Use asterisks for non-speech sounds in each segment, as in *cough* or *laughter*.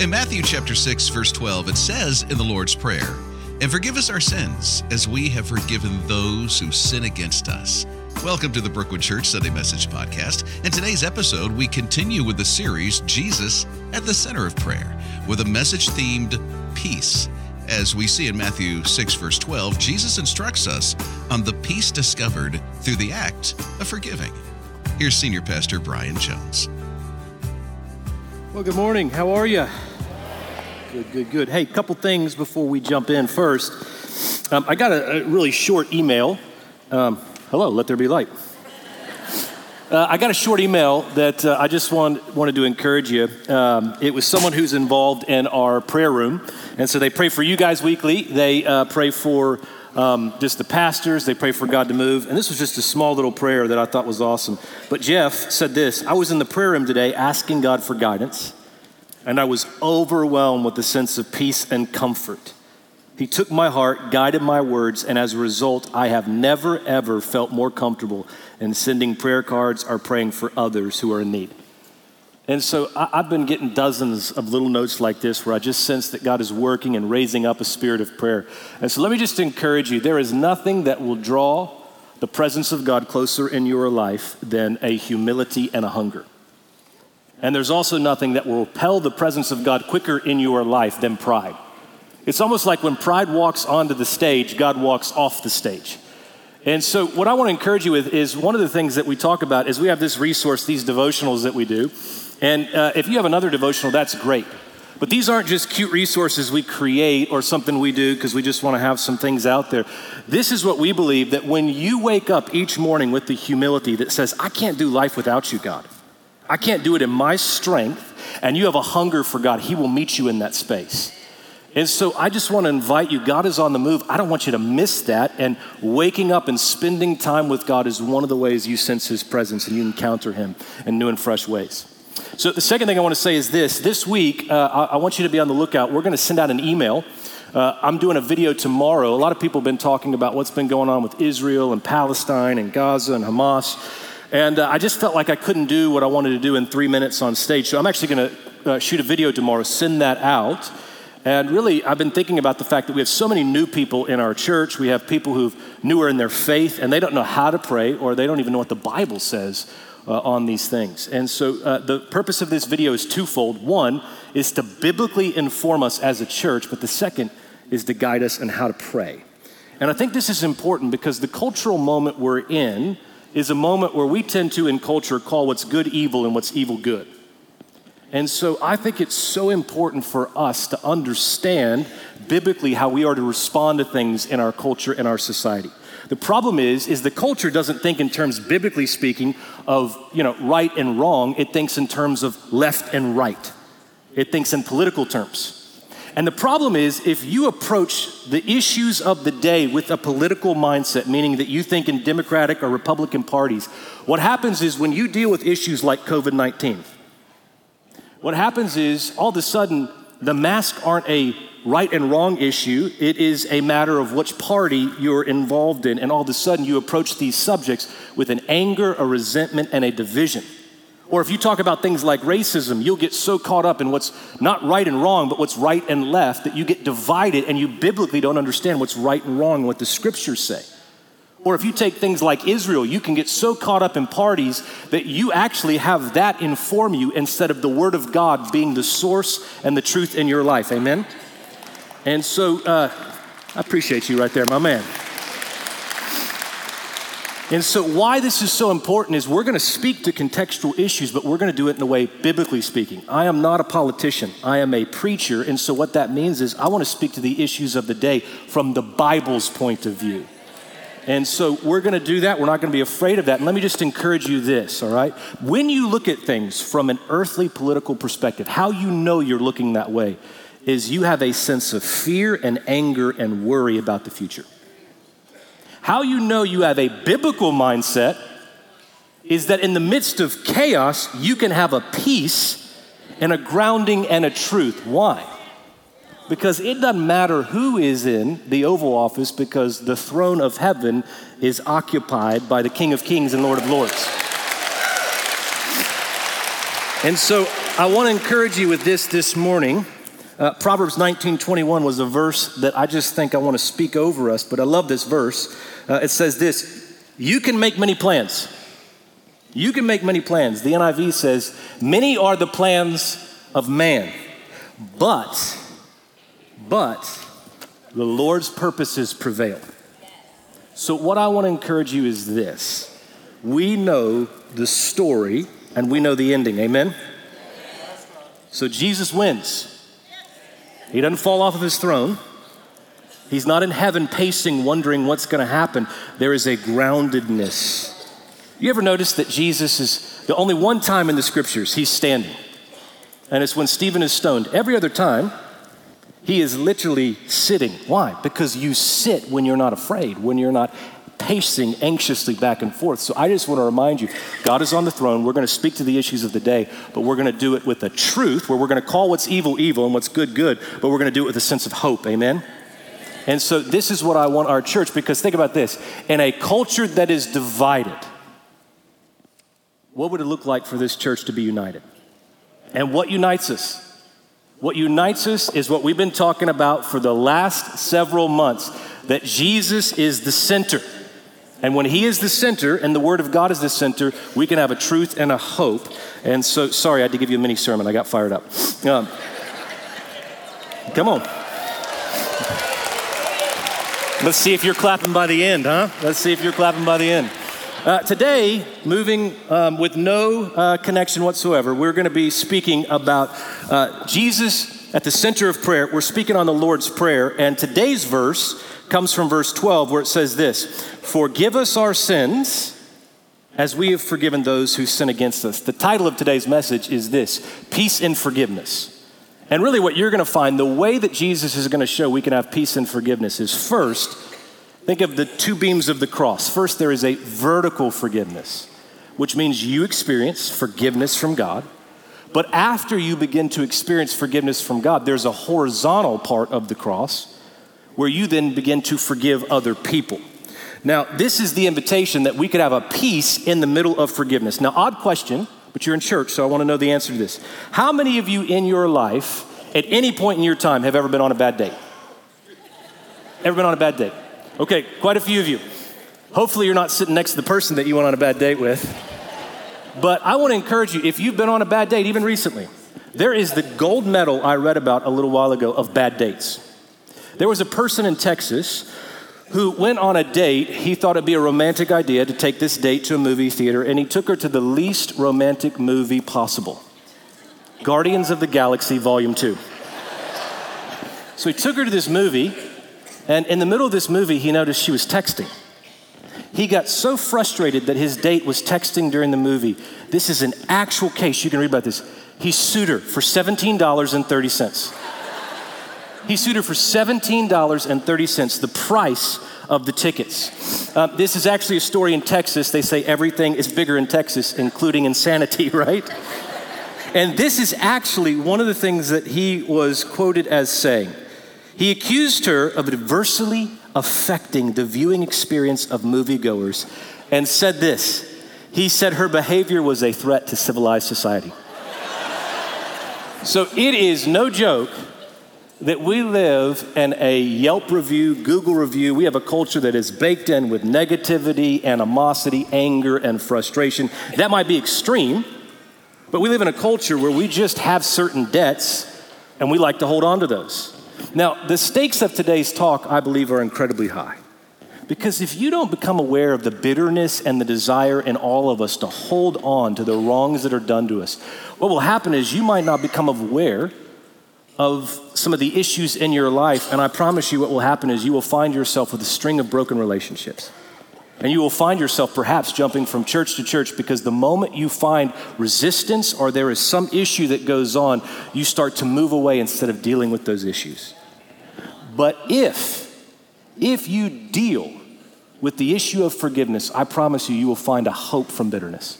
In Matthew chapter 6 verse 12 it says in the Lord's prayer, "And forgive us our sins as we have forgiven those who sin against us." Welcome to the Brookwood Church Sunday Message podcast. In today's episode, we continue with the series Jesus at the Center of Prayer with a message themed peace. As we see in Matthew 6, verse 12, Jesus instructs us on the peace discovered through the act of forgiving. Here's Senior Pastor Bryan Jones. Well, good morning. How are you? Good, good, good. Hey, couple things before we jump in. First, um, I got a, a, really short email. Um, hello, let there be light. Uh, I got a short email that uh, I just want, wanted to encourage you. Um, it was someone who's involved in our prayer room. And so they pray for you guys weekly. They uh, pray for um, just the pastors. They pray for God to move. And this was just a small little prayer that I thought was awesome. But Jeff said this I was in the prayer room today asking God for guidance, and I was overwhelmed with a sense of peace and comfort. He took my heart, guided my words, and as a result, I have never, ever felt more comfortable in sending prayer cards or praying for others who are in need. And so I, have been getting dozens of little notes like this where I just sense that God is working and raising up a spirit of prayer. And so let me just encourage you there is nothing that will draw the presence of God closer in your life than a humility and a hunger. And there's also nothing that will repel the presence of God quicker in your life than pride. It's almost like when pride walks onto the stage, God walks off the stage. And so, what I want to encourage you with is one of the things that we talk about is we have this resource, these devotionals that we do. And uh, if you have another devotional, that's great. But these aren't just cute resources we create or something we do because we just want to have some things out there. This is what we believe that when you wake up each morning with the humility that says, I can't do life without you, God. I can't do it in my strength, and you have a hunger for God, He will meet you in that space. And so I just want to invite you. God is on the move. I don't want you to miss that. And waking up and spending time with God is one of the ways you sense His presence and you encounter Him in new and fresh ways. So, the second thing I want to say is this this week, uh, I, I, want you to be on the lookout. We're going to send out an email. Uh, I'm doing a video tomorrow. A lot of people have been talking about what's been going on with Israel and Palestine and Gaza and Hamas. And uh, I just felt like I couldn't do what I wanted to do in three minutes on stage. So, I'm actually going to uh, shoot a video tomorrow, send that out. And really, I've been thinking about the fact that we have so many new people in our church. We have people who are newer in their faith, and they don't know how to pray, or they don't even know what the Bible says uh, on these things. And so, uh, the purpose of this video is twofold. One is to biblically inform us as a church, but the second is to guide us in how to pray. And I think this is important because the cultural moment we're in is a moment where we tend to, in culture, call what's good evil and what's evil good. And so I think it's so important for us to understand biblically how we are to respond to things in our culture and our society. The problem is, is the culture doesn't think in terms, biblically speaking, of you know right and wrong. It thinks in terms of left and right. It thinks in political terms. And the problem is, if you approach the issues of the day with a political mindset, meaning that you think in Democratic or Republican parties, what happens is when you deal with issues like COVID 19, what happens is all of a sudden the masks aren't a right and wrong issue. It is a matter of which party you're involved in. And all of a sudden you approach these subjects with an anger, a resentment, and a division. Or if you talk about things like racism, you'll get so caught up in what's not right and wrong, but what's right and left that you get divided and you biblically don't understand what's right and wrong, what the scriptures say. Or if you take things like Israel, you can get so caught up in parties that you actually have that inform you instead of the Word of God being the source and the truth in your life. Amen? And so uh, I appreciate you right there, my man. And so, why this is so important is we're going to speak to contextual issues, but we're going to do it in a way biblically speaking. I am not a politician, I am a preacher. And so, what that means is I want to speak to the issues of the day from the Bible's point of view. And so we're going to do that. We're not going to be afraid of that. And let me just encourage you this, all right? When you look at things from an earthly political perspective, how you know you're looking that way is you have a sense of fear and anger and worry about the future. How you know you have a biblical mindset is that in the midst of chaos, you can have a peace and a grounding and a truth. Why? because it doesn't matter who is in the Oval Office because the throne of heaven is occupied by the King of Kings and Lord of Lords. And so I want to encourage you with this this morning. Uh, Proverbs 19:21 was a verse that I just think I want to speak over us, but I love this verse. Uh, it says this: "You can make many plans. You can make many plans." The NIV says, "Many are the plans of man, but but the Lord's purposes prevail." So what I want to encourage you is this: We know the story and we know the ending. Amen. So Jesus wins. He doesn't fall off of his throne. He's not in heaven pacing, wondering what's going to happen. There is a groundedness. You ever notice that Jesus is the only one time in the scriptures he's standing? And it's when Stephen is stoned. Every other time, he is literally sitting. Why? Because you sit when you're not afraid, when you're not pacing anxiously back and forth. So I just want to remind you God is on the throne. We're going to speak to the issues of the day, but we're going to do it with a truth where we're going to call what's evil evil and what's good good, but we're going to do it with a sense of hope. Amen? And so this is what I want our church because think about this in a culture that is divided, what would it look like for this church to be united? And what unites us? What unites us is what we've been talking about for the last several months that Jesus is the center. And when He is the center and the Word of God is the center, we can have a truth and a hope. And so, sorry, I had to give you a mini sermon. I got fired up. Um, come on. Let's see if you're clapping by the end, huh? Let's see if you're clapping by the end. Uh, today, moving um, with no uh, connection whatsoever, we're going to be speaking about uh, Jesus at the center of prayer. We're speaking on the Lord's Prayer, and today's verse comes from verse 12 where it says this Forgive us our sins as we have forgiven those who sin against us. The title of today's message is this Peace and Forgiveness. And really, what you're going to find, the way that Jesus is going to show we can have peace and forgiveness is first, think of the two beams of the cross. First, there is a vertical forgiveness, which means you experience forgiveness from God. But after you begin to experience forgiveness from God, there's a horizontal part of the cross where you then begin to forgive other people. Now, this is the invitation that we could have a peace in the middle of forgiveness. Now, odd question, but you're in church, so I want to know the answer to this. How many of you in your life, at any point in your time, have ever been on a bad date? Ever been on a bad date? Okay, quite a few of you. Hopefully, you're not sitting next to the person that you went on a bad date with. But I want to encourage you if you've been on a bad date, even recently, there is the gold medal I read about a little while ago of bad dates. There was a person in Texas who went on a date. He thought it'd be a romantic idea to take this date to a movie theater, and he took her to the least romantic movie possible Guardians of the Galaxy, Volume 2. So he took her to this movie, and in the middle of this movie, he noticed she was texting. He got so frustrated that his date was texting during the movie. This is an actual case. You can read about this. He sued her for $17.30. He sued her for $17.30, the price of the tickets. Uh, this is actually a story in Texas. They say everything is bigger in Texas, including insanity, *laughs* right? And this is actually one of the things that he was quoted as saying. He accused her of adversely affecting the viewing experience of moviegoers and said this. He said her behavior was a threat to civilized society. so it is no joke that we live in a Yelp review, Google review. We have a culture that is baked in with negativity, animosity, anger, and frustration. That might be extreme, but we live in a culture where we just have certain debts and we like to hold on to those. Now, the stakes of today's talk, I believe, are incredibly high. Because if you don't become aware of the bitterness and the desire in all of us to hold on to the wrongs that are done to us, what will happen is you might not become aware of some of the issues in your life, and I promise you what will happen is you will find yourself with a string of broken relationships. And you will find yourself perhaps jumping from church to church because the moment you find resistance or there is some issue that goes on, you start to move away instead of dealing with those issues. But if, if you deal with the issue of forgiveness, I promise you, you will find a hope from bitterness.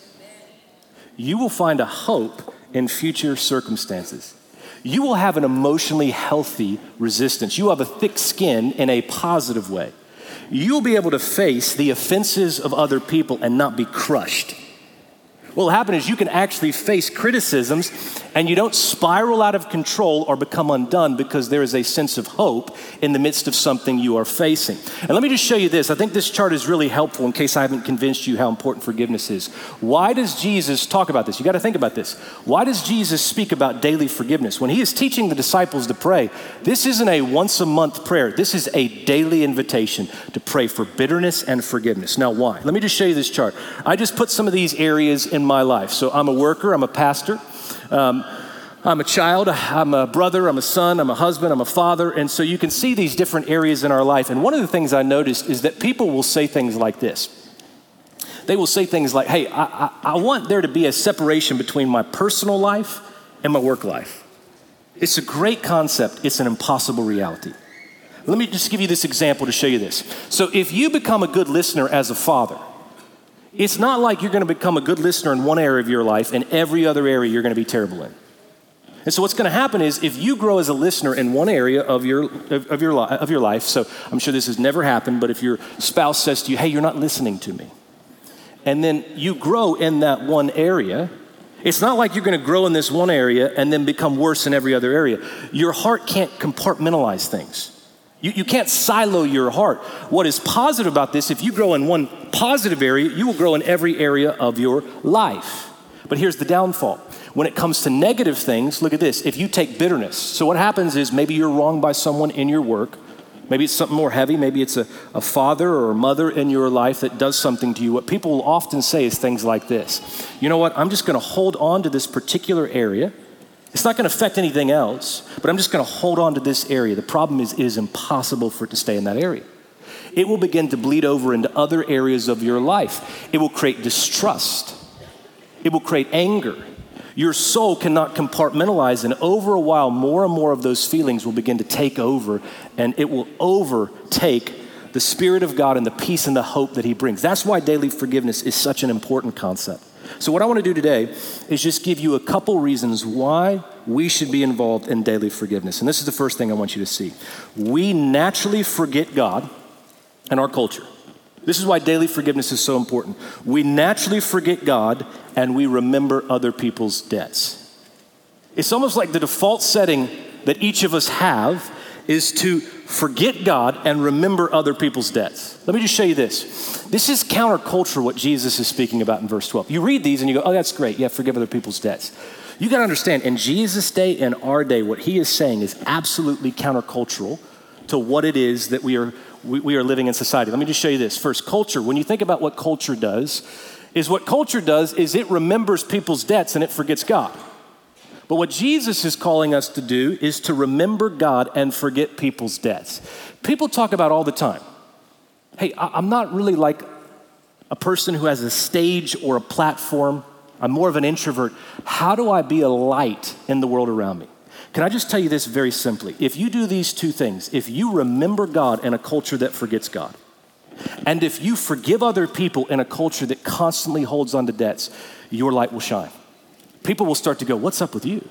You will find a hope in future circumstances you will have an emotionally healthy resistance. You have a thick skin in a positive way. You'll be able to face the offenses of other people and not be crushed. What will happen is you can actually face criticisms and you don't spiral out of control or become undone because there is a sense of hope in the midst of something you are facing. And let me just show you this. I think this chart is really helpful in case I haven't convinced you how important forgiveness is. Why does Jesus talk about this? You got to think about this. Why does Jesus speak about daily forgiveness? When he is teaching the disciples to pray, this isn't a once a month prayer, this is a daily invitation to pray for bitterness and forgiveness. Now, why? Let me just show you this chart. I just put some of these areas in my life. So I'm a worker, I'm a pastor. Um, I'm a child, I'm a brother, I'm a son, I'm a husband, I'm a father. And so you can see these different areas in our life. And one of the things I noticed is that people will say things like this. They will say things like, hey, I, I, I want there to be a separation between my personal life and my work life. It's a great concept, it's an impossible reality. Let me just give you this example to show you this. So, if you become a good listener as a father, it's not like you're going to become a good listener in one area of your life and every other area you're going to be terrible in. And so what's going to happen is if you grow as a listener in one area of your, of, of, your, of your life, so I'm sure this has never happened, but if your spouse says to you, hey, you're not listening to me, and then you grow in that one area, it's not like you're going to grow in this one area and then become worse in every other area. Your heart can't compartmentalize things. You, you can't silo your heart. What is positive about this, if you grow in one positive area, you will grow in every area of your life. But here's the downfall. When it comes to negative things, look at this. If you take bitterness, so what happens is maybe you're wronged by someone in your work. Maybe it's something more heavy. Maybe it's a, a father or a mother in your life that does something to you. What people will often say is things like this You know what? I'm just going to hold on to this particular area it's not going to affect anything else, but I'm just going to hold on to this area. The problem is, it is impossible for it to stay in that area. It will begin to bleed over into other areas of your life. It will create distrust. It will create anger. Your soul cannot compartmentalize, and over a while, more and more of those feelings will begin to take over, and it will overtake the Spirit of God and the peace and the hope that He brings. That's why daily forgiveness is such an important concept. So, what I want to do today is just give you a couple reasons why we should be involved in daily forgiveness. And this is the first thing I want you to see. We naturally forget God and our culture. This is why daily forgiveness is so important. We naturally forget God and we remember other people's debts. It's almost like the default setting that each of us have is to forget God and remember other people's debts. Let me just show you this. This is counterculture what Jesus is speaking about in verse 12. You read these and you go, oh, that's great. Yeah, forgive other people's debts. You got to understand, in Jesus' day and our day, what he is saying is absolutely countercultural to what it is that we are, we, we are living in society. Let me just show you this. First, culture. When you think about what culture does, is what culture does is it remembers people's debts and it forgets God. But what Jesus is calling us to do is to remember God and forget people's debts. People talk about all the time hey, I'm not really like a person who has a stage or a platform. I'm more of an introvert. How do I be a light in the world around me? Can I just tell you this very simply? If you do these two things, if you remember God in a culture that forgets God, and if you forgive other people in a culture that constantly holds on to debts, your light will shine people will start to go, What's up with you?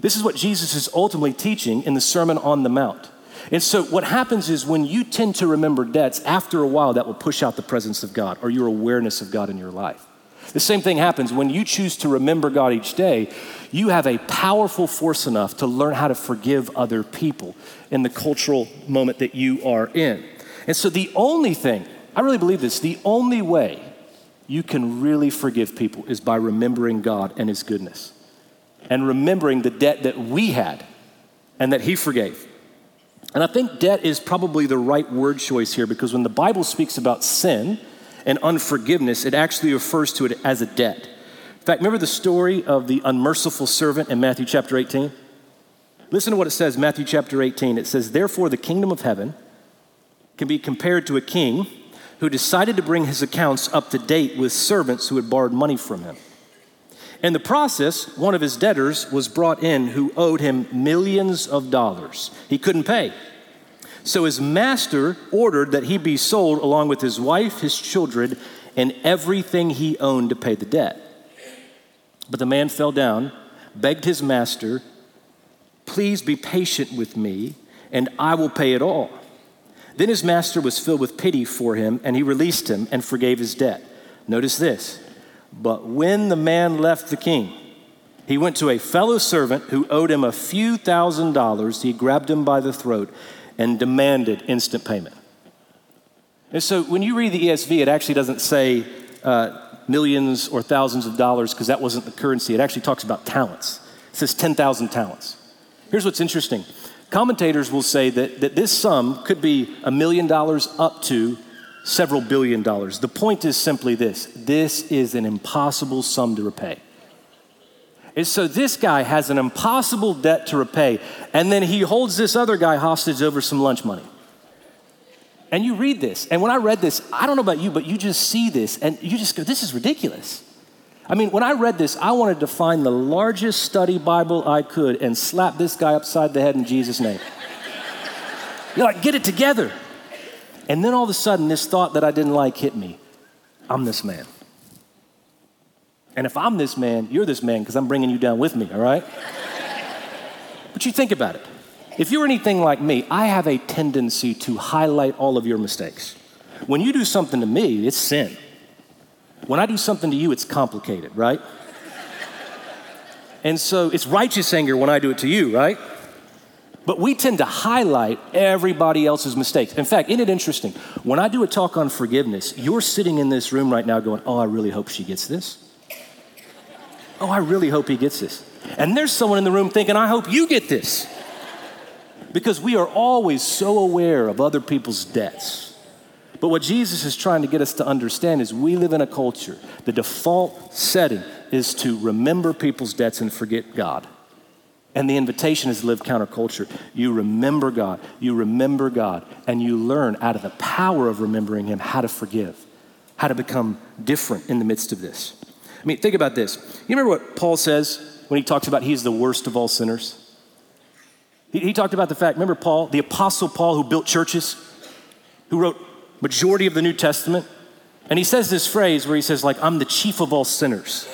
This is what Jesus is ultimately teaching in the Sermon on the Mount. And so, what happens is when you tend to remember debts, after a while, that will push out the presence of God or your awareness of God in your life. The same thing happens when you choose to remember God each day. You have a powerful force enough to learn how to forgive other people in the cultural moment that you are in. And so, the only thing, I really believe this, the only way you can really forgive people is by remembering God and His goodness and remembering the debt that we had and that He forgave. And I think debt is probably the right word choice here because when the Bible speaks about sin and unforgiveness, it actually refers to it as a debt. In fact, remember the story of the unmerciful servant in Matthew chapter 18? Listen to what it says, Matthew chapter 18. It says, Therefore, the kingdom of heaven can be compared to a king who decided to bring his accounts up to date with servants who had borrowed money from him. In the process, one of his debtors was brought in who owed him millions of dollars. He couldn't pay. So his master ordered that he be sold along with his wife, his children, and everything he owned to pay the debt. But the man fell down, begged his master, Please be patient with me, and I will pay it all. Then his master was filled with pity for him, and he released him and forgave his debt. Notice this But when the man left the king, he went to a fellow servant who owed him a few thousand dollars. He grabbed him by the throat and demanded instant payment. And so when you read the ESV, it actually doesn't say uh, millions or thousands of dollars because that wasn't the currency. It actually talks about talents. It says 10,000 talents. Here's what's interesting commentators will say that, that this sum could be a million dollars up to several billion dollars. The point is simply this this is an impossible sum to repay. And so this guy has an impossible debt to repay, and then he holds this other guy hostage over some lunch money. And you read this, and when I read this, I don't know about you, but you just see this and you just go, this is ridiculous. I mean, when I read this, I wanted to find the largest study Bible I could and slap this guy upside the head in Jesus' name. You're like, get it together. And then all of a sudden, this thought that I didn't like hit me I'm this man. And if I'm this man, you're this man because I'm bringing you down with me, all right? but you think about it. If you're anything like me, I have a tendency to highlight all of your mistakes. When you do something to me, it's sin. When I do something to you, it's complicated, right? and so it's righteous anger when I do it to you, right? But we tend to highlight everybody else's mistakes. In fact, isn't it interesting? When I do a talk on forgiveness, you're sitting in this room right now going, Oh, I really hope she gets this. Oh, I really hope he gets this. And there's someone in the room thinking, I hope you get this. Because we are always so aware of other people's debts. But what Jesus is trying to get us to understand is we live in a culture, the default setting is to remember people's debts and forget God. And the invitation is to live counterculture. You remember God, you remember God, and you learn out of the power of remembering Him how to forgive, how to become different in the midst of this. I mean, think about this. You remember what Paul says when he talks about he's the worst of all sinners? He, he talked about the fact, remember Paul, the apostle Paul who built churches, who wrote majority of the New Testament? And he says this phrase where he says, like, I'm the chief of all sinners.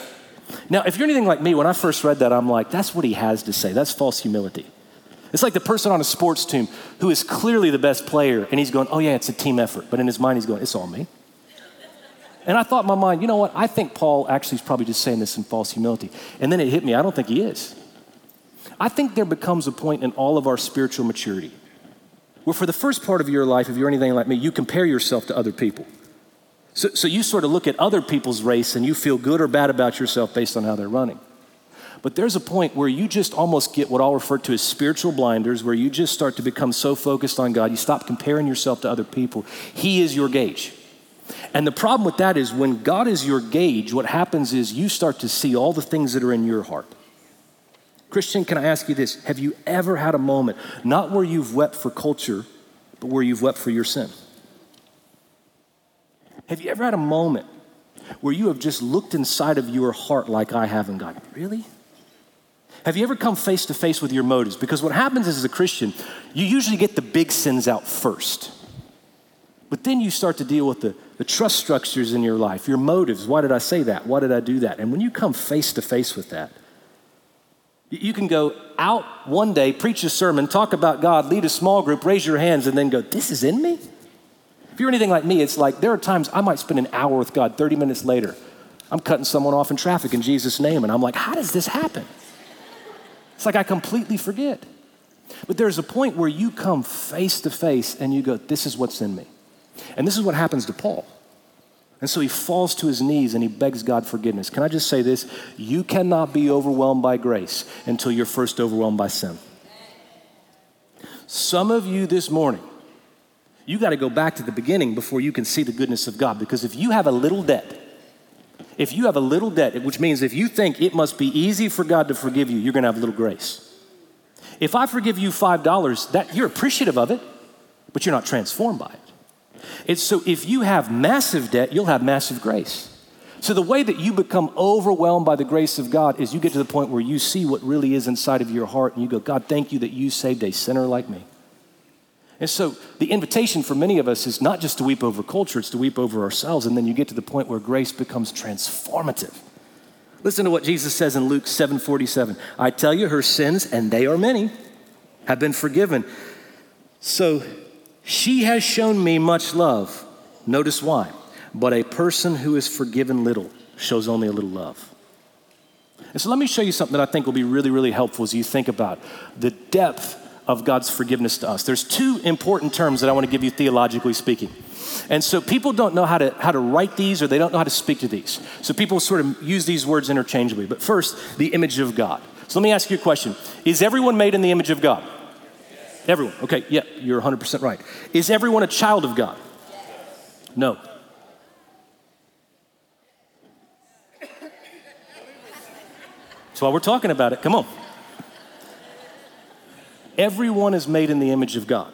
Now, if you're anything like me, when I first read that, I'm like, that's what he has to say. That's false humility. It's like the person on a sports team who is clearly the best player, and he's going, oh, yeah, it's a team effort. But in his mind, he's going, it's all me. And I thought in my mind, you know what? I think Paul actually is probably just saying this in false humility. And then it hit me, I don't think he is. I think there becomes a point in all of our spiritual maturity where, for the first part of your life, if you're anything like me, you compare yourself to other people. So, so you sort of look at other people's race and you feel good or bad about yourself based on how they're running. But there's a point where you just almost get what I'll refer to as spiritual blinders, where you just start to become so focused on God, you stop comparing yourself to other people. He is your gauge. And the problem with that is when God is your gauge, what happens is you start to see all the things that are in your heart. Christian, can I ask you this? Have you ever had a moment, not where you've wept for culture, but where you've wept for your sin? Have you ever had a moment where you have just looked inside of your heart like I have and gone, really? Have you ever come face to face with your motives? Because what happens is, as a Christian, you usually get the big sins out first. But then you start to deal with the, the trust structures in your life, your motives. Why did I say that? Why did I do that? And when you come face to face with that, you can go out one day, preach a sermon, talk about God, lead a small group, raise your hands, and then go, This is in me? If you're anything like me, it's like there are times I might spend an hour with God, 30 minutes later, I'm cutting someone off in traffic in Jesus' name, and I'm like, How does this happen? It's like I completely forget. But there's a point where you come face to face and you go, This is what's in me. And this is what happens to Paul. And so he falls to his knees and he begs God forgiveness. Can I just say this? You cannot be overwhelmed by grace until you're first overwhelmed by sin. Some of you this morning, you got to go back to the beginning before you can see the goodness of God. Because if you have a little debt, if you have a little debt, which means if you think it must be easy for God to forgive you, you're going to have a little grace. If I forgive you $5, that you're appreciative of it, but you're not transformed by it. It's so if you have massive debt, you'll have massive grace. So the way that you become overwhelmed by the grace of God is you get to the point where you see what really is inside of your heart and you go, God, thank you that you saved a sinner like me. And so the invitation for many of us is not just to weep over culture, it's to weep over ourselves. And then you get to the point where grace becomes transformative. Listen to what Jesus says in Luke 7 47. I tell you, her sins, and they are many, have been forgiven. So she has shown me much love. Notice why. But a person who is forgiven little shows only a little love. And so let me show you something that I think will be really, really helpful as you think about the depth of God's forgiveness to us. There's two important terms that I want to give you theologically speaking. And so people don't know how to, how to write these or they don't know how to speak to these. So people sort of use these words interchangeably. But first, the image of God. So let me ask you a question Is everyone made in the image of God? Everyone. Okay, yeah, you're 100% right. Is everyone a child of God? No. That's why we're talking about it. Come on. Everyone is made in the image of God,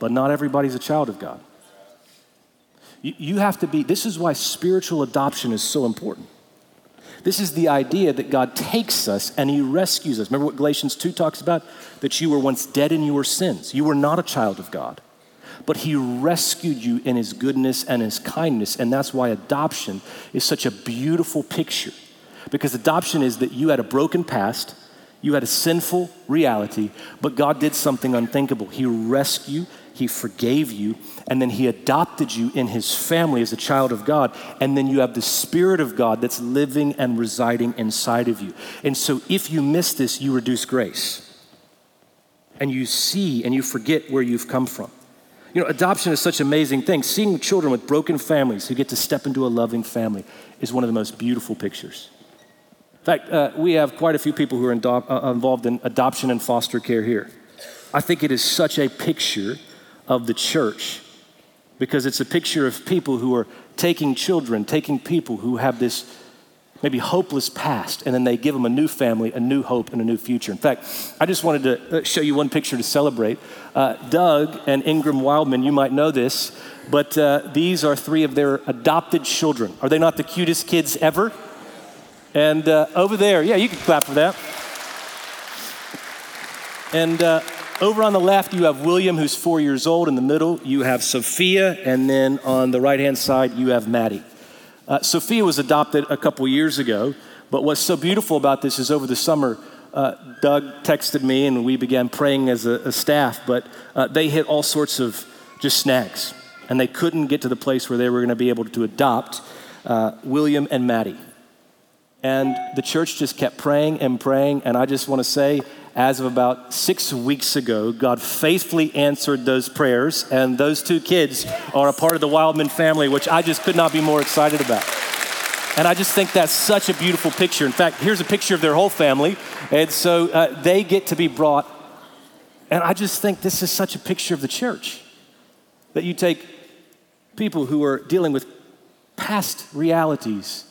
but not everybody's a child of God. You, you have to be, this is why spiritual adoption is so important. This is the idea that God takes us and He rescues us. Remember what Galatians 2 talks about? That you were once dead in your sins. You were not a child of God, but He rescued you in His goodness and His kindness. And that's why adoption is such a beautiful picture. Because adoption is that you had a broken past, you had a sinful reality, but God did something unthinkable. He rescued he forgave you, and then He adopted you in His family as a child of God. And then you have the Spirit of God that's living and residing inside of you. And so if you miss this, you reduce grace. And you see and you forget where you've come from. You know, adoption is such an amazing thing. Seeing children with broken families who get to step into a loving family is one of the most beautiful pictures. In fact, uh, we have quite a few people who are uh, involved in adoption and foster care here. I think it is such a picture of the church because it's a picture of people who are taking children, taking people who have this maybe hopeless past, and then they give them a new family, a new hope, and a new future. In fact, I just wanted to uh, show you one picture to celebrate. Uh, Doug and Ingram Wildman, you might know this, but uh, these are three of their adopted children. Are they not the cutest kids ever? And uh, over there, yeah, you can clap for that. And uh, over on the left, you have William, who's four years old. In the middle, you have Sophia. And then on the right hand side, you have Maddie. Uh, Sophia was adopted a couple years ago. But what's so beautiful about this is over the summer, uh, Doug texted me and we began praying as a, a staff, but uh, they hit all sorts of just snags. And they couldn't get to the place where they were going to be able to adopt uh, William and Maddie. And the church just kept praying and praying. And I just want to say, as of about six weeks ago, God faithfully answered those prayers, and those two kids are a part of the Wildman family, which I just could not be more excited about. And I just think that's such a beautiful picture. In fact, here's a picture of their whole family. And so uh, they get to be brought. And I just think this is such a picture of the church that you take people who are dealing with past realities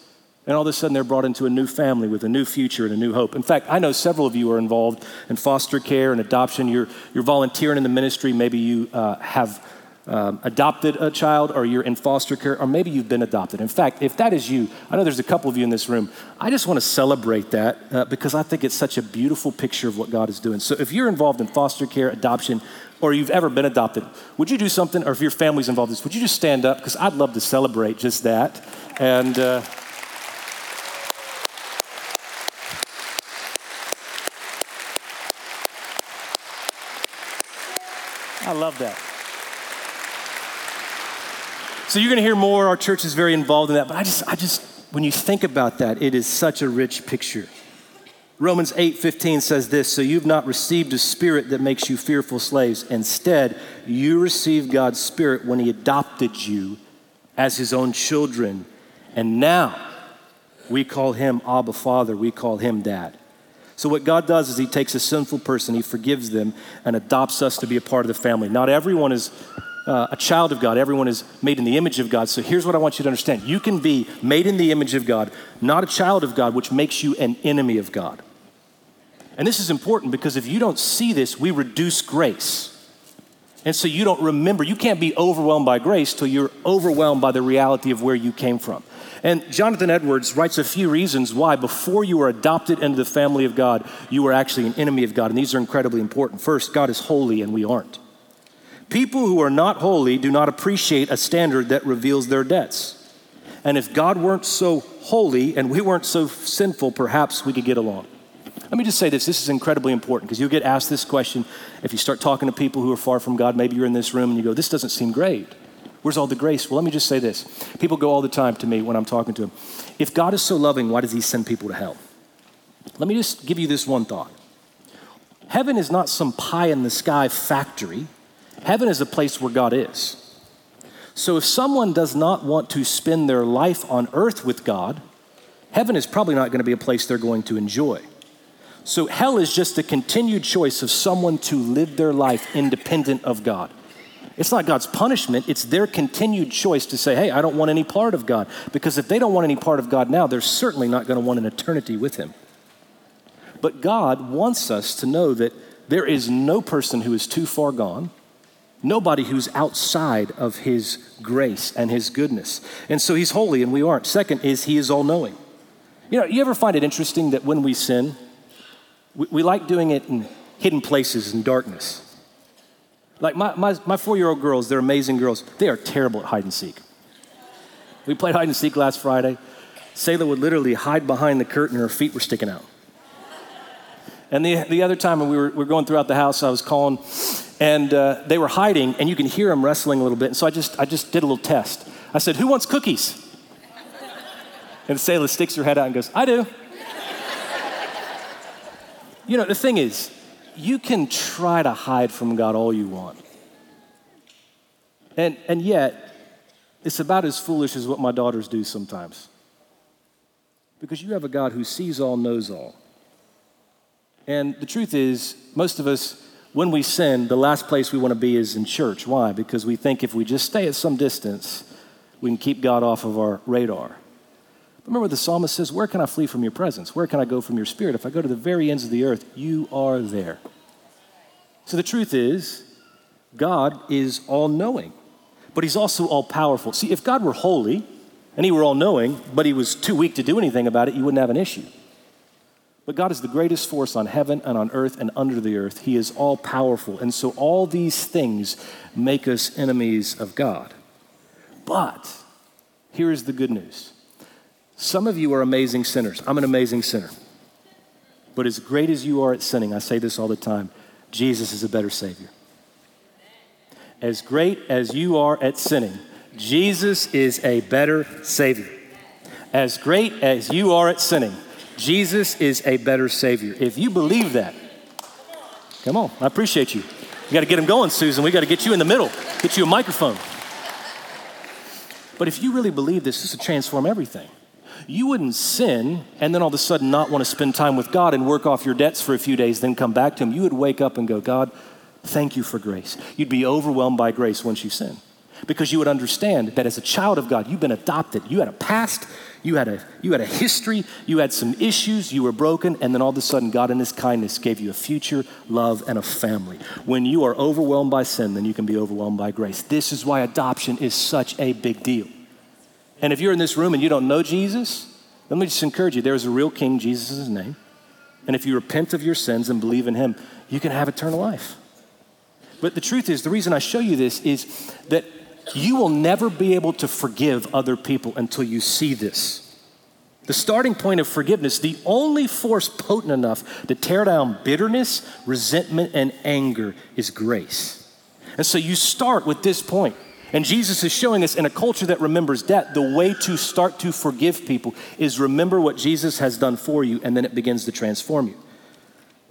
and all of a sudden, they're brought into a new family with a new future and a new hope. In fact, I know several of you are involved in foster care and adoption. You're, you're volunteering in the ministry. Maybe you uh, have um, adopted a child, or you're in foster care, or maybe you've been adopted. In fact, if that is you, I know there's a couple of you in this room. I just want to celebrate that uh, because I think it's such a beautiful picture of what God is doing. So if you're involved in foster care, adoption, or you've ever been adopted, would you do something, or if your family's involved in this, would you just stand up? Because I'd love to celebrate just that. And. Uh, love that. So you're going to hear more. Our church is very involved in that. But I just, I just, when you think about that, it is such a rich picture. Romans 8:15 says this, so you've not received a spirit that makes you fearful slaves. Instead, you received God's spirit when he adopted you as his own children. And now we call him Abba Father, we call him Dad. So, what God does is He takes a sinful person, He forgives them, and adopts us to be a part of the family. Not everyone is uh, a child of God, everyone is made in the image of God. So, here's what I want you to understand you can be made in the image of God, not a child of God, which makes you an enemy of God. And this is important because if you don't see this, we reduce grace. And so you don't remember, you can't be overwhelmed by grace till you're overwhelmed by the reality of where you came from. And Jonathan Edwards writes a few reasons why, before you are adopted into the family of God, you are actually an enemy of God. And these are incredibly important. First, God is holy and we aren't. People who are not holy do not appreciate a standard that reveals their debts. And if God weren't so holy and we weren't so sinful, perhaps we could get along. Let me just say this this is incredibly important because you'll get asked this question if you start talking to people who are far from God. Maybe you're in this room and you go, This doesn't seem great. Where's all the grace? Well, let me just say this. People go all the time to me when I'm talking to them. If God is so loving, why does he send people to hell? Let me just give you this one thought. Heaven is not some pie in the sky factory. Heaven is a place where God is. So if someone does not want to spend their life on earth with God, heaven is probably not going to be a place they're going to enjoy. So hell is just a continued choice of someone to live their life independent of God. It's not God's punishment, it's their continued choice to say, hey, I don't want any part of God. Because if they don't want any part of God now, they're certainly not going to want an eternity with Him. But God wants us to know that there is no person who is too far gone, nobody who's outside of His grace and His goodness. And so He's holy and we aren't. Second is He is all knowing. You know, you ever find it interesting that when we sin, we, we like doing it in hidden places in darkness? Like my, my, my four year old girls, they're amazing girls. They are terrible at hide and seek. We played hide and seek last Friday. Selah would literally hide behind the curtain, her feet were sticking out. And the, the other time when we were, we were going throughout the house, I was calling, and uh, they were hiding, and you can hear them wrestling a little bit. And so I just, I just did a little test. I said, Who wants cookies? And Selah sticks her head out and goes, I do. you know, the thing is, you can try to hide from God all you want. And, and yet, it's about as foolish as what my daughters do sometimes. Because you have a God who sees all, knows all. And the truth is, most of us, when we sin, the last place we want to be is in church. Why? Because we think if we just stay at some distance, we can keep God off of our radar. Remember, the psalmist says, Where can I flee from your presence? Where can I go from your spirit? If I go to the very ends of the earth, you are there. So the truth is, God is all knowing, but He's also all powerful. See, if God were holy and He were all knowing, but He was too weak to do anything about it, you wouldn't have an issue. But God is the greatest force on heaven and on earth and under the earth. He is all powerful. And so all these things make us enemies of God. But here is the good news some of you are amazing sinners. I'm an amazing sinner. But as great as you are at sinning, I say this all the time Jesus is a better Savior. As great as you are at sinning, Jesus is a better Savior. As great as you are at sinning, Jesus is a better Savior. If you believe that, come on, I appreciate you. You got to get them going, Susan. We got to get you in the middle, get you a microphone. But if you really believe this, this will transform everything. You wouldn't sin and then all of a sudden not want to spend time with God and work off your debts for a few days, then come back to Him. You would wake up and go, God, thank you for grace. You'd be overwhelmed by grace once you sin because you would understand that as a child of God, you've been adopted. You had a past, you had a, you had a history, you had some issues, you were broken, and then all of a sudden, God in His kindness gave you a future, love, and a family. When you are overwhelmed by sin, then you can be overwhelmed by grace. This is why adoption is such a big deal. And if you're in this room and you don't know Jesus, let me just encourage you there is a real king, Jesus name. And if you repent of your sins and believe in him, you can have eternal life. But the truth is, the reason I show you this is that you will never be able to forgive other people until you see this. The starting point of forgiveness, the only force potent enough to tear down bitterness, resentment, and anger is grace. And so you start with this point. And Jesus is showing us in a culture that remembers debt, the way to start to forgive people is remember what Jesus has done for you, and then it begins to transform you.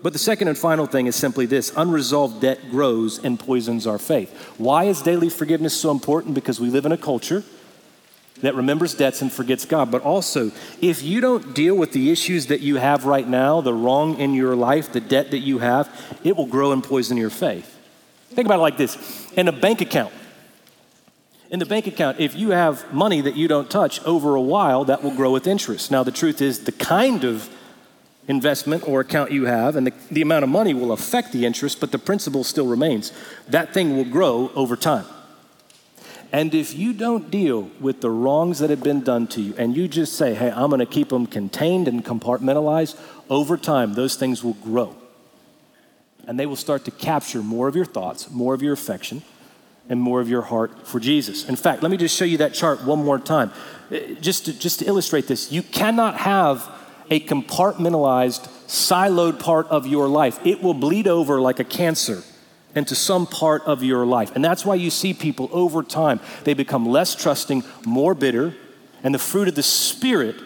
But the second and final thing is simply this unresolved debt grows and poisons our faith. Why is daily forgiveness so important? Because we live in a culture that remembers debts and forgets God. But also, if you don't deal with the issues that you have right now, the wrong in your life, the debt that you have, it will grow and poison your faith. Think about it like this in a bank account. In the bank account, if you have money that you don't touch over a while, that will grow with interest. Now, the truth is, the kind of investment or account you have, and the, the amount of money will affect the interest, but the principle still remains. That thing will grow over time. And if you don't deal with the wrongs that have been done to you, and you just say, hey, I'm going to keep them contained and compartmentalized, over time, those things will grow. And they will start to capture more of your thoughts, more of your affection, and more of your heart for Jesus. In fact, let me just show you that chart one more time. Uh, just to, just to illustrate this, you cannot have a compartmentalized, siloed part of your life. It will bleed over like a cancer into some part of your life. And that's why you see people over time, they become less trusting, more bitter, and the fruit of the Spirit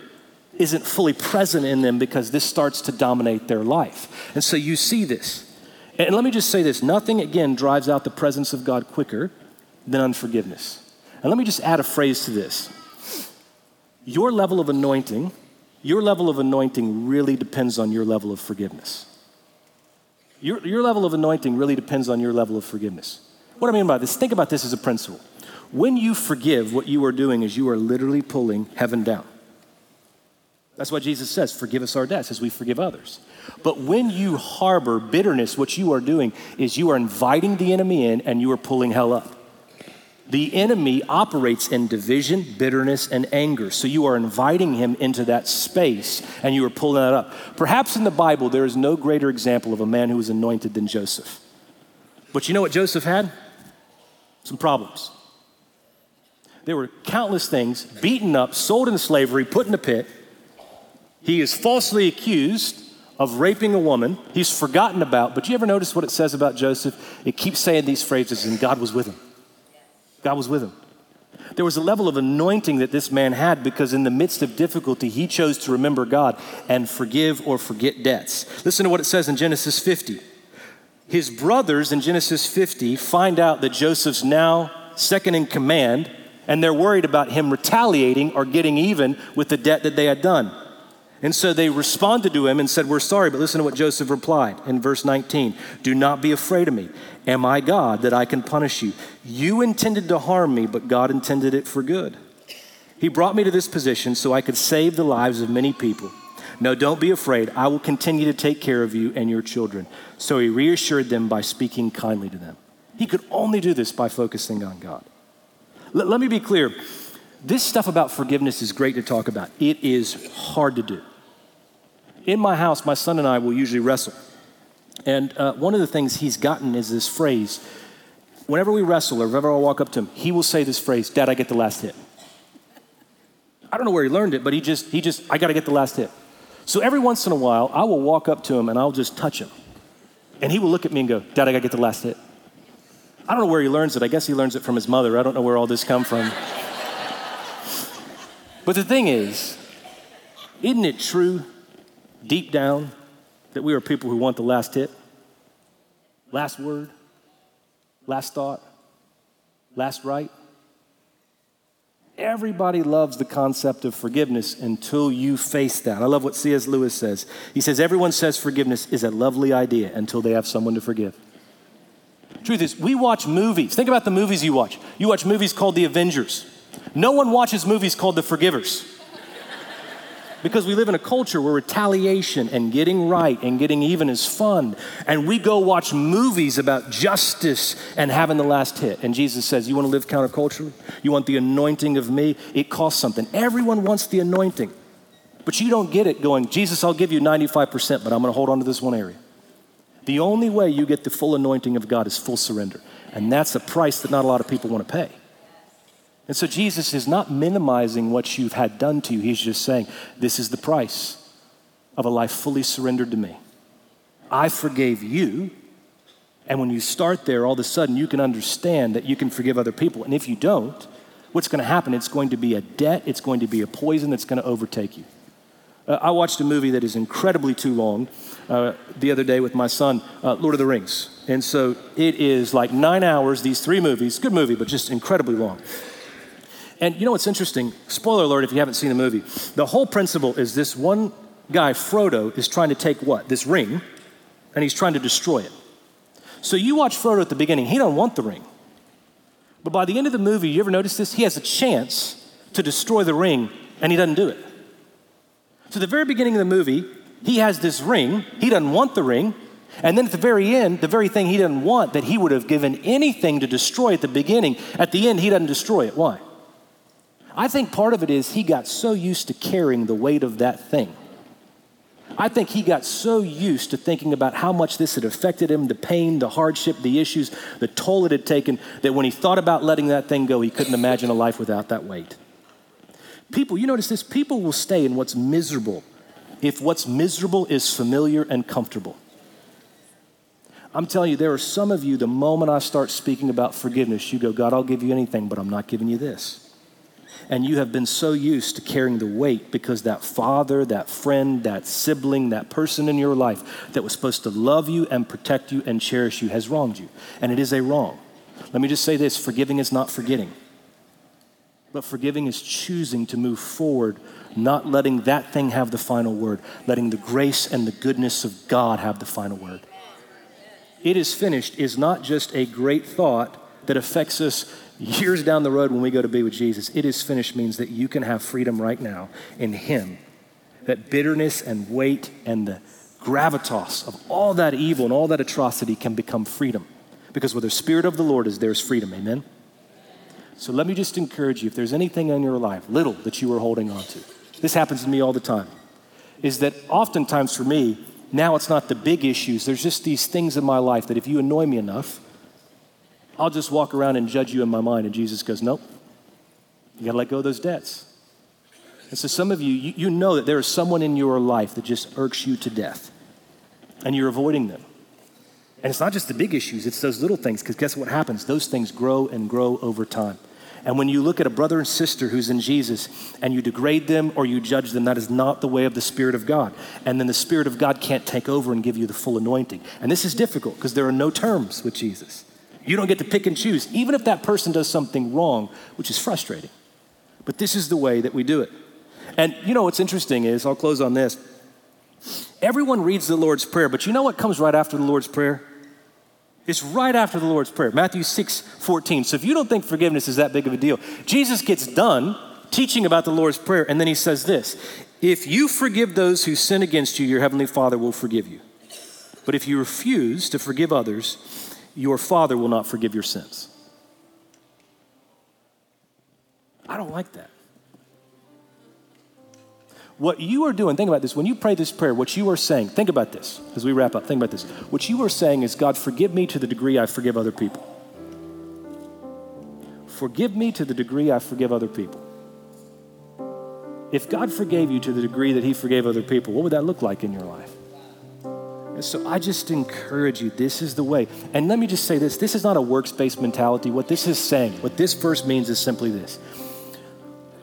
isn't fully present in them because this starts to dominate their life. And so you see this. And let me just say this nothing, again, drives out the presence of God quicker than unforgiveness. And let me just add a phrase to this your level of anointing, your level of anointing really depends on your level of forgiveness. Your, your level of anointing really depends on your level of forgiveness. What I mean by this, think about this as a principle. When you forgive, what you are doing is you are literally pulling heaven down. That's why Jesus says, Forgive us our debts as we forgive others. But when you harbor bitterness, what you are doing is you are inviting the enemy in and you are pulling hell up. The enemy operates in division, bitterness, and anger. So you are inviting him into that space and you are pulling that up. Perhaps in the Bible, there is no greater example of a man who was anointed than Joseph. But you know what Joseph had? Some problems. There were countless things beaten up, sold into slavery, put in a pit. He is falsely accused of raping a woman. He's forgotten about. But you ever notice what it says about Joseph? It keeps saying these phrases, and God was with him. God was with him. There was a level of anointing that this man had because, in the midst of difficulty, he chose to remember God and forgive or forget debts. Listen to what it says in Genesis 50. His brothers in Genesis 50 find out that Joseph's now second in command, and they're worried about him retaliating or getting even with the debt that they had done. And so they responded to him and said, We're sorry, but listen to what Joseph replied in verse 19 Do not be afraid of me. Am I God that I can punish you? You intended to harm me, but God intended it for good. He brought me to this position so I could save the lives of many people. No, don't be afraid. I will continue to take care of you and your children. So he reassured them by speaking kindly to them. He could only do this by focusing on God. Let, let me be clear this stuff about forgiveness is great to talk about, it is hard to do. In my house, my son and I will usually wrestle. And uh, one of the things he's gotten is this phrase. Whenever we wrestle or whenever I walk up to him, he will say this phrase, Dad, I get the last hit. I don't know where he learned it, but he just, he just, I got to get the last hit. So every once in a while, I will walk up to him and I'll just touch him. And he will look at me and go, Dad, I got to get the last hit. I don't know where he learns it. I guess he learns it from his mother. I don't know where all this come from. But the thing is, isn't it true deep down that we are people who want the last hit, last word, last thought, last right. Everybody loves the concept of forgiveness until you face that. I love what C.S. Lewis says. He says, Everyone says forgiveness is a lovely idea until they have someone to forgive. Truth is, we watch movies. Think about the movies you watch. You watch movies called The Avengers. No one watches movies called The Forgivers because we live in a culture where retaliation and getting right and getting even is fun. And we go watch movies about justice and having the last hit. And Jesus says, You want to live counterculturally? You want the anointing of me? It costs something. Everyone wants the anointing. But you don't get it going, Jesus, I'll give you 95%, but I'm going to hold on to this one area. The only way you get the full anointing of God is full surrender. And that's a price that not a lot of people want to pay. And so Jesus is not minimizing what you've had done to you. He's just saying, This is the price of a life fully surrendered to me. I forgave you. And when you start there, all of a sudden you can understand that you can forgive other people. And if you don't, what's going to happen? It's going to be a debt, it's going to be a poison that's going to overtake you. Uh, I watched a movie that is incredibly too long uh, the other day with my son, uh, Lord of the Rings. And so it is like nine hours, these three movies, good movie, but just incredibly long. And you know what's interesting? Spoiler alert if you haven't seen the movie. The whole principle is this one guy, Frodo, is trying to take what? This ring, and he's trying to destroy it. So you watch Frodo at the beginning, he don't want the ring. But by the end of the movie, you ever notice this? He has a chance to destroy the ring, and he doesn't do it. So the very beginning of the movie, he has this ring, he doesn't want the ring, and then at the very end, the very thing he didn't want that he would have given anything to destroy at the beginning, at the end, he doesn't destroy it. Why? I think part of it is he got so used to carrying the weight of that thing. I think he got so used to thinking about how much this had affected him the pain, the hardship, the issues, the toll it had taken that when he thought about letting that thing go, he couldn't imagine a life without that weight. People, you notice this people will stay in what's miserable if what's miserable is familiar and comfortable. I'm telling you, there are some of you, the moment I start speaking about forgiveness, you go, God, I'll give you anything, but I'm not giving you this. And you have been so used to carrying the weight because that father, that friend, that sibling, that person in your life that was supposed to love you and protect you and cherish you has wronged you. And it is a wrong. Let me just say this forgiving is not forgetting, but forgiving is choosing to move forward, not letting that thing have the final word, letting the grace and the goodness of God have the final word. It is finished is not just a great thought that affects us years down the road when we go to be with Jesus. It is finished means that you can have freedom right now in Him. That bitterness and weight and the gravitas of all that evil and all that atrocity can become freedom. Because where the Spirit of the Lord is, there's freedom. Amen? So let me just encourage you if there's anything in your life, little, that you are holding on to, this happens to me all the time, is that oftentimes for me, now it's not the big issues. There's just these things in my life that if you annoy me enough, I'll just walk around and judge you in my mind. And Jesus goes, Nope. You got to let go of those debts. And so some of you, you, you know that there is someone in your life that just irks you to death, and you're avoiding them. And it's not just the big issues, it's those little things, because guess what happens? Those things grow and grow over time. And when you look at a brother and sister who's in Jesus and you degrade them or you judge them, that is not the way of the Spirit of God. And then the Spirit of God can't take over and give you the full anointing. And this is difficult because there are no terms with Jesus. You don't get to pick and choose, even if that person does something wrong, which is frustrating. But this is the way that we do it. And you know what's interesting is, I'll close on this. Everyone reads the Lord's Prayer, but you know what comes right after the Lord's Prayer? It's right after the Lord's Prayer, Matthew 6 14. So if you don't think forgiveness is that big of a deal, Jesus gets done teaching about the Lord's Prayer, and then he says this If you forgive those who sin against you, your heavenly Father will forgive you. But if you refuse to forgive others, your Father will not forgive your sins. I don't like that. What you are doing, think about this. When you pray this prayer, what you are saying, think about this as we wrap up. Think about this. What you are saying is, God, forgive me to the degree I forgive other people. Forgive me to the degree I forgive other people. If God forgave you to the degree that He forgave other people, what would that look like in your life? So I just encourage you, this is the way. And let me just say this this is not a works based mentality. What this is saying, what this verse means is simply this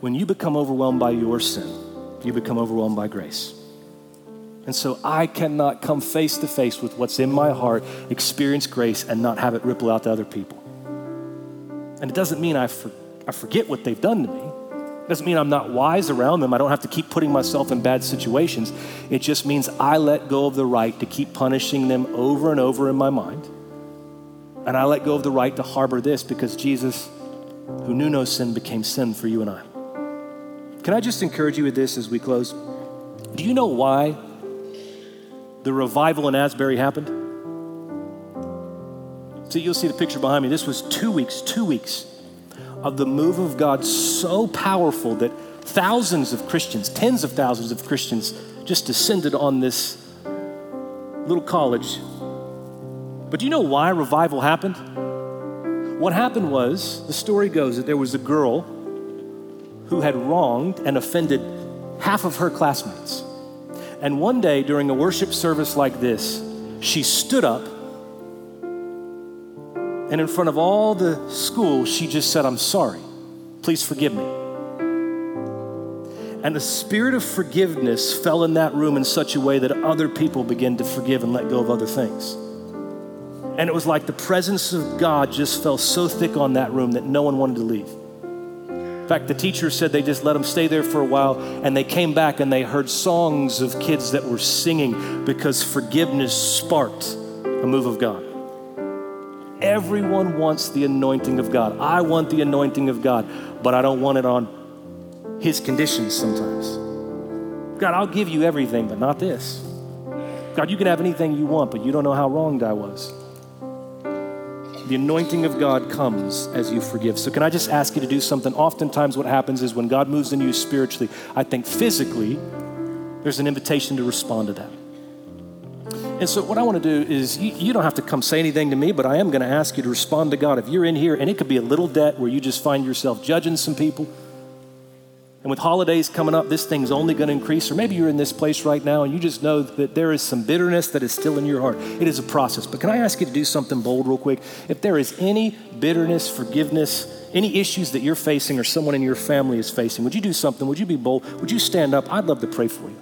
when you become overwhelmed by your sin, you become overwhelmed by grace. And so I cannot come face to face with what's in my heart, experience grace, and not have it ripple out to other people. And it doesn't mean I, for, I forget what they've done to me. Doesn't mean I'm not wise around them. I don't have to keep putting myself in bad situations. It just means I let go of the right to keep punishing them over and over in my mind. And I let go of the right to harbor this because Jesus, who knew no sin, became sin for you and I. Can I just encourage you with this as we close? Do you know why the revival in Asbury happened? So you'll see the picture behind me. This was two weeks, two weeks of the move of God so powerful that thousands of Christians, tens of thousands of Christians, just descended on this little college. But do you know why revival happened? What happened was, the story goes that there was a girl who had wronged and offended half of her classmates. And one day during a worship service like this, she stood up and in front of all the school, she just said, I'm sorry. Please forgive me. And the spirit of forgiveness fell in that room in such a way that other people began to forgive and let go of other things. And it was like the presence of God just fell so thick on that room that no one wanted to leave. In fact, the teacher said they just let them stay there for a while and they came back and they heard songs of kids that were singing because forgiveness sparked a move of God. Everyone wants the anointing of God. I want the anointing of God, but I don't want it on His conditions sometimes. God, I'll give you everything, but not this. God, you can have anything you want, but you don't know how wronged I was. The anointing of God comes as you forgive. So, can I just ask you to do something? Oftentimes, what happens is when God moves in you spiritually, I think physically, there's an invitation to respond to that. And so, what I want to do is, you, you, don't have to come say anything to me, but I am going to ask you to respond to God. If you're in here, and it could be a little debt where you just find yourself judging some people, And with holidays coming up, this thing's only going to increase. Or maybe you're in this place right now and you just know that there is some bitterness that is still in your heart. It is a process. But can I ask you to do something bold, real quick? If there is any bitterness, forgiveness, any issues that you're facing or someone in your family is facing, would you do something? Would you be bold? Would you stand up? I'd love to pray for you.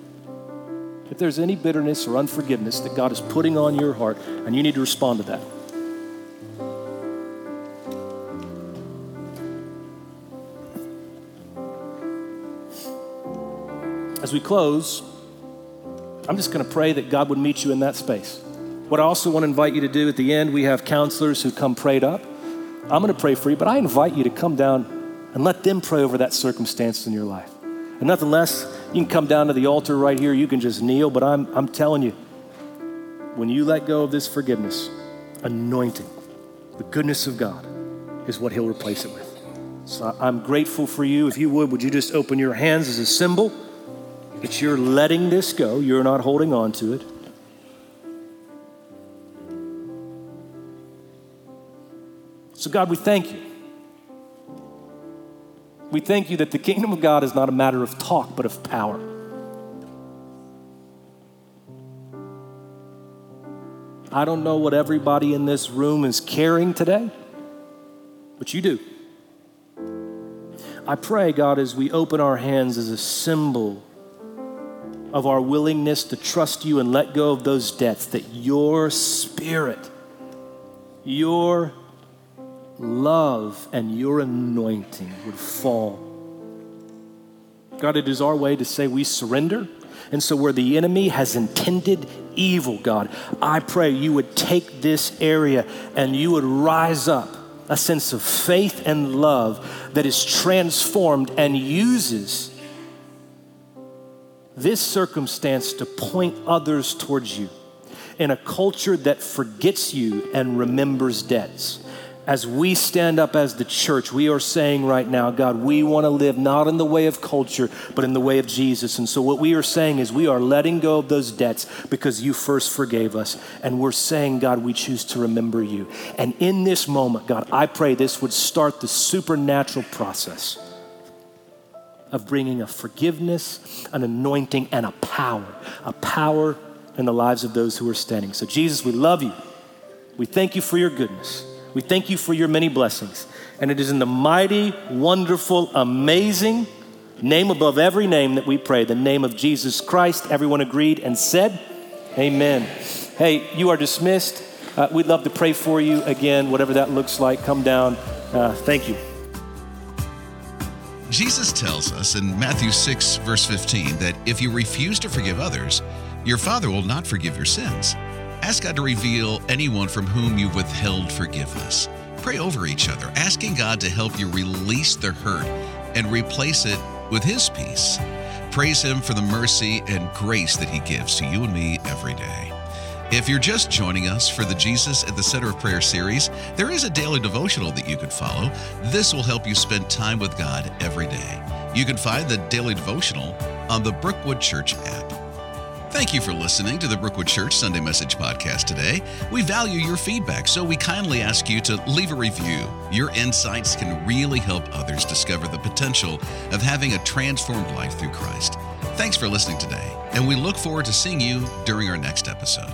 If there's any bitterness or unforgiveness that God is putting on your heart and you need to respond to that. As we close, I'm just going to pray that God would meet you in that space. What I also want to invite you to do at the end, we have counselors who come prayed up. I'm going to pray for you, but I invite you to come down and let them pray over that circumstance in your life. And nothing less, you can come down to the altar right here, you can just kneel, but I'm, I'm telling you, when you let go of this forgiveness, anointing, the goodness of God is what He'll replace it with. So I'm grateful for you. If you would, would you just open your hands as a symbol? that you're letting this go, you're not holding on to it. So, God, we thank you. We thank you that the kingdom of God is not a matter of talk, but of power. I don't know what everybody in this room is carrying today, but you do. I pray, God, as we open our hands as a symbol of our willingness to trust you and let go of those debts, that your spirit, your love, and your anointing would fall. God, it is our way to say we surrender. And so, where the enemy has intended evil, God, I pray you would take this area and you would rise up a sense of faith and love that is transformed and uses this circumstance to point others towards you in a culture that forgets you and remembers debts. As we stand up as the church, we are saying right now, God, we want to live not in the way of culture, but in the way of Jesus. And so, what we are saying is, we are letting go of those debts because you first forgave us. And we're saying, God, we choose to remember you. And in this moment, God, I pray this would start the supernatural process of bringing a forgiveness, an anointing, and a power, a power in the lives of those who are standing. So, Jesus, we love you. We thank you for your goodness. We thank you for your many blessings. And it is in the mighty, wonderful, amazing name above every name that we pray, the name of Jesus Christ. Everyone agreed and said, Amen. Hey, you are dismissed. Uh, we'd love to pray for you again, whatever that looks like. Come down. Uh, thank you. Jesus tells us in Matthew 6, verse 15, that if you refuse to forgive others, your Father will not forgive your sins. Ask God to reveal anyone from whom you've withheld forgiveness. Pray over each other, asking God to help you release the hurt and replace it with His peace. Praise Him for the mercy and grace that He gives to you and me every day. If you're just joining us for the Jesus at the Center of Prayer series, there is a daily devotional that you can follow. This will help you spend time with God every day. You can find the daily devotional on the Brookwood Church app. Thank you for listening to the Brookwood Church Sunday Message Podcast today. We value your feedback, so we kindly ask you to leave a review. Your insights can really help others discover the potential of having a transformed life through Christ. Thanks for listening today, and we look forward to seeing you during our next episode.